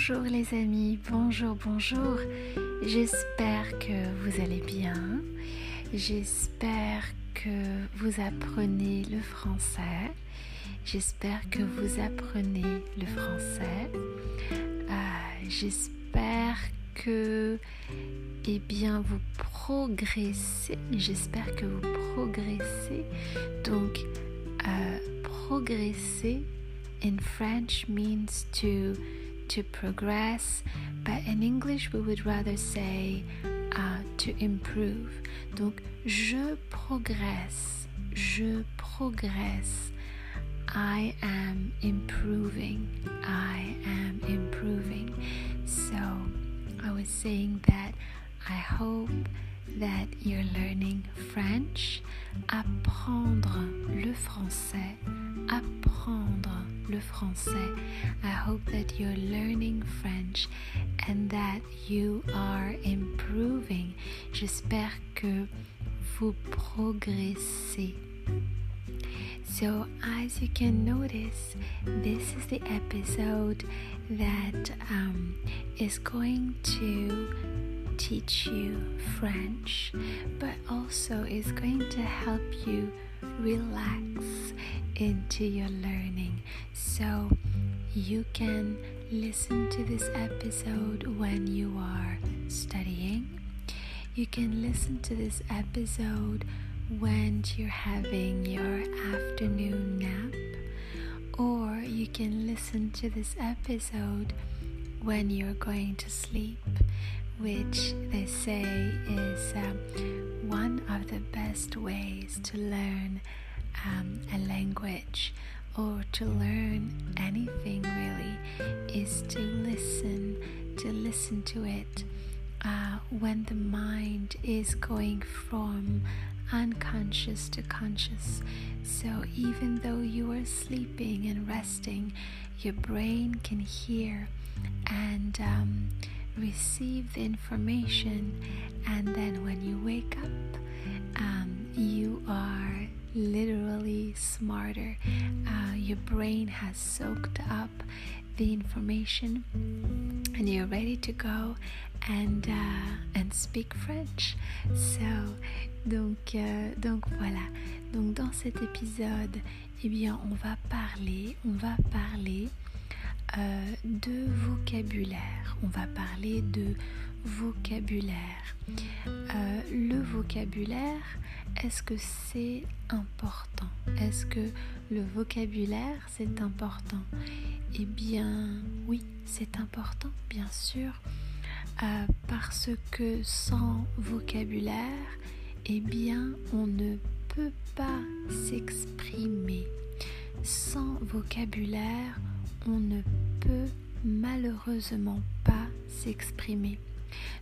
Bonjour les amis, bonjour, bonjour. J'espère que vous allez bien. J'espère que vous apprenez le français. J'espère que vous apprenez le français. Euh, j'espère que, eh bien, vous progressez. J'espère que vous progressez. Donc, euh, progresser in French means to to progress, but in English we would rather say uh, to improve. Donc je progresse, je progresse. I am improving. I am improving. So I was saying that I hope that you're learning French. Apprendre le français. Apprendre le français. I hope that you're learning French and that you are improving. J'espère que vous progressez. So, as you can notice, this is the episode that um, is going to teach you French, but also is going to help you relax into your learning. So you can listen to this episode when you are studying. You can listen to this episode when you're having your afternoon nap, or you can listen to this episode when you're going to sleep which they say is um, one of the best ways to learn um, a language or to learn anything really is to listen to listen to it uh, when the mind is going from unconscious to conscious. So even though you are sleeping and resting your brain can hear and um, receive the information, and then when you wake up, um, you are literally smarter. Uh, your brain has soaked up the information, and you're ready to go and uh, and speak French. So donc euh, donc voilà. Donc dans cet épisode, eh bien on va parler, on va parler euh, de vocabulaire. On va parler de vocabulaire. Euh, le vocabulaire, est-ce que c'est important? Est-ce que le vocabulaire, c'est important? Eh bien, oui, c'est important, bien sûr, euh, parce que sans vocabulaire, eh bien, on ne peut pas s'exprimer. Sans vocabulaire, on ne peut malheureusement pas s'exprimer.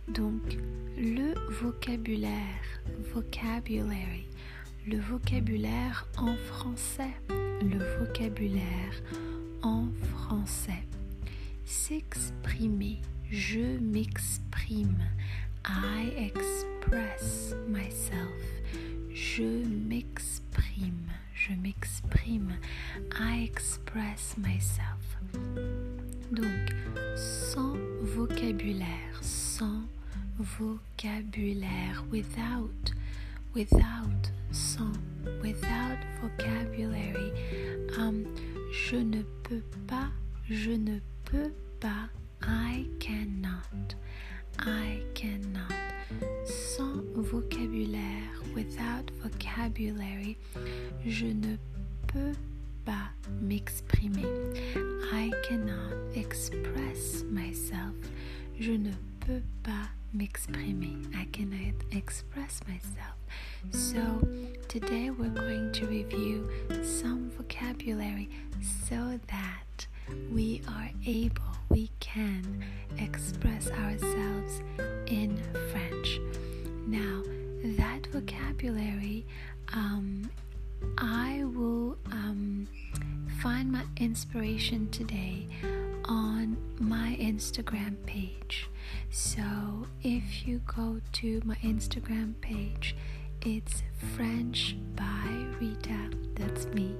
Donc le vocabulaire, vocabulary, le vocabulaire en français, le vocabulaire en français. S'exprimer, je m'exprime. I express myself. Je m'exprime je m'exprime. I express myself. Donc, sans vocabulaire, sans vocabulaire, without, without, sans, without vocabulary. Um, je ne peux pas, je ne peux pas. I cannot. I cannot. Sans vocabulaire, without vocabulary, je ne peux pas m'exprimer. Cannot express myself. Je ne peux pas m'exprimer. I cannot express myself. So, today we're going to review some vocabulary so that we are able, today on my Instagram page. So, if you go to my Instagram page, it's French by Rita. That's me,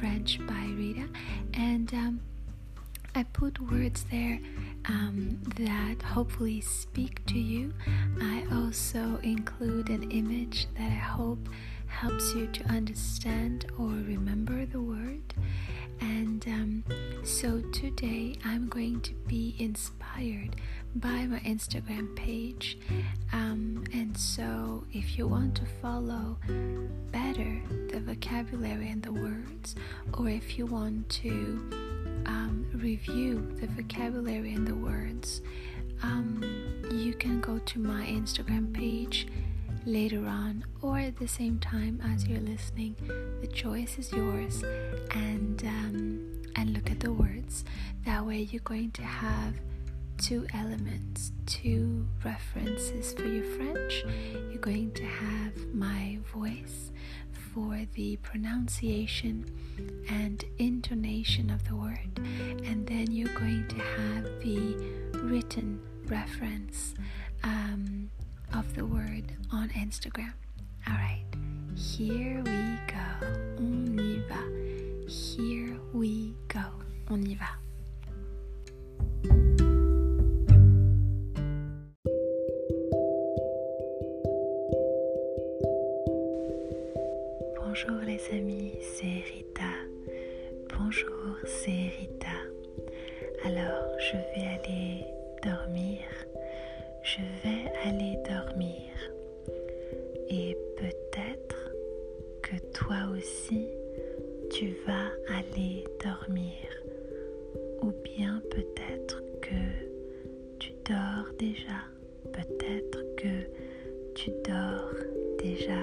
French by Rita. And um, I I put words there um, that hopefully speak to you. I also include an image that I hope helps you to understand so today I'm going to be inspired by my Instagram page. Um, and so if you want to follow better the vocabulary and the words, or if you want to um, review the vocabulary and the words, um, you can go to my Instagram page later on or at the same time as you're listening. The choice is yours, and um, and look at the words. That way, you're going to have two elements, two references for your French. You're going to have my voice for the pronunciation and intonation of the word, and then you're going to have the written reference um, of the word on Instagram. Alright, here we we go. On y va. Bonjour les amis, c'est Rita. Bonjour, c'est Rita. Alors, je vais aller dormir. Je vais aller dormir. Et peut-être que toi aussi, tu vas aller dormir. Ou bien peut-être que tu dors déjà. Peut-être que tu dors déjà.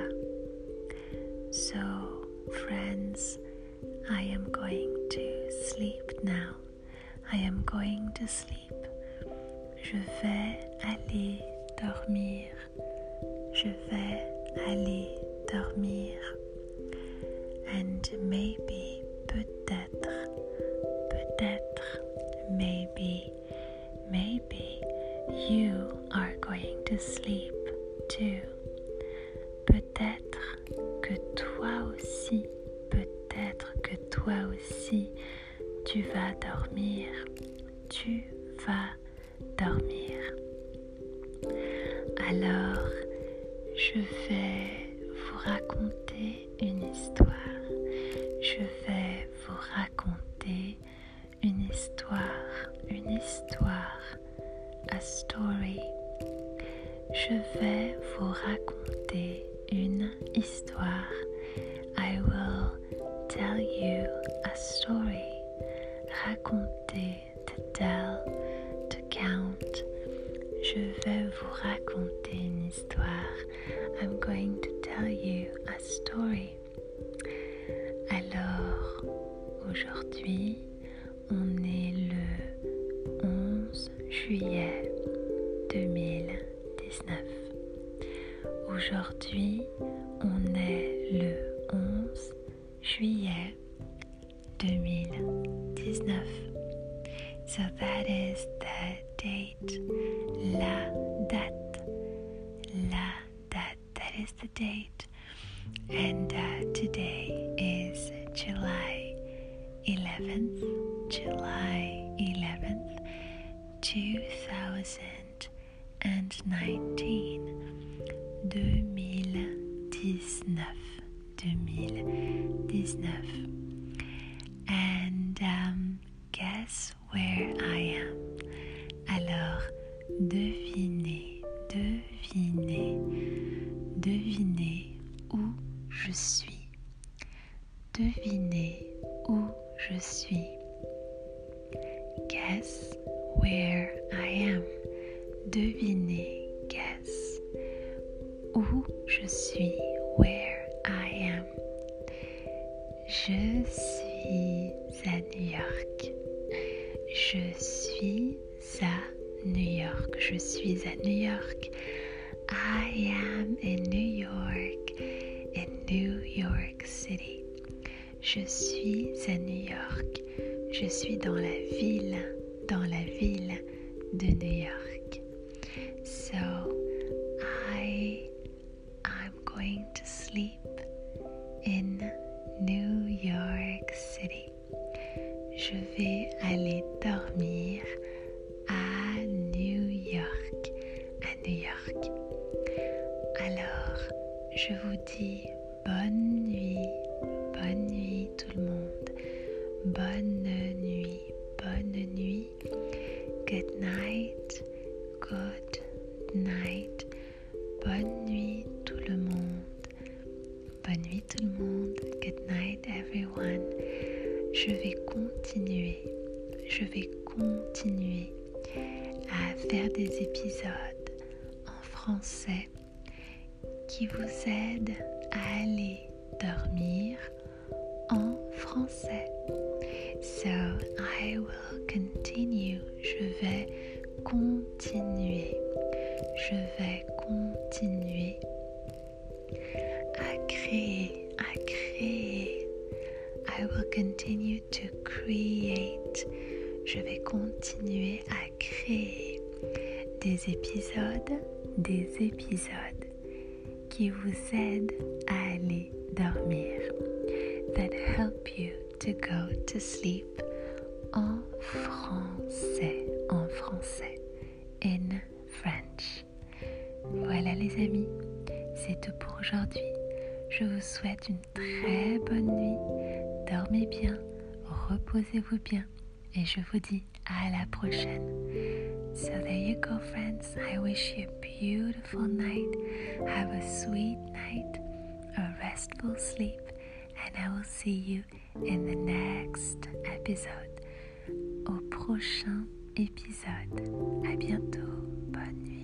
So, friends, I am going to sleep now. I am going to sleep. Je vais toi aussi, tu vas dormir. Tu vas dormir. Alors, je vais vous raconter une histoire. Je vais vous raconter une histoire, une histoire, a story. Je vais vous raconter une histoire. I will tell you a story. Raconter, to tell, to count. Je vais vous raconter une histoire. I'm going to tell you a story. Alors, aujourd'hui, the date. And uh, today is July 11th. July 11th, 2019. 2019. 2019. Je suis. Where I am. Je suis à New York. Je suis à New York. Je suis à New York. I am in New York, in New York City. Je suis à New York. Je suis dans la ville, dans la ville de New York. So vous dis bonne nuit, bonne nuit tout le monde, bonne nuit, bonne nuit, good night, good night, bonne nuit tout le monde, bonne nuit tout le monde, good night everyone. Je vais continuer, je vais continuer à faire des épisodes en français qui vous aident à aller dormir en français. So I will continue. Je vais continuer. Je vais continuer à créer, à créer. I will continue to create. Je vais continuer à créer des épisodes, des épisodes qui vous aident à aller dormir. That help you to go to sleep en français, en français, in French. Voilà les amis, c'est tout pour aujourd'hui. Je vous souhaite une très bonne nuit. Dormez bien, reposez-vous bien et je vous dis à la prochaine. So there you go, friends. I wish you a beautiful night. Have a sweet night, a restful sleep, and I will see you in the next episode. Au prochain épisode. À bientôt. Bonne nuit.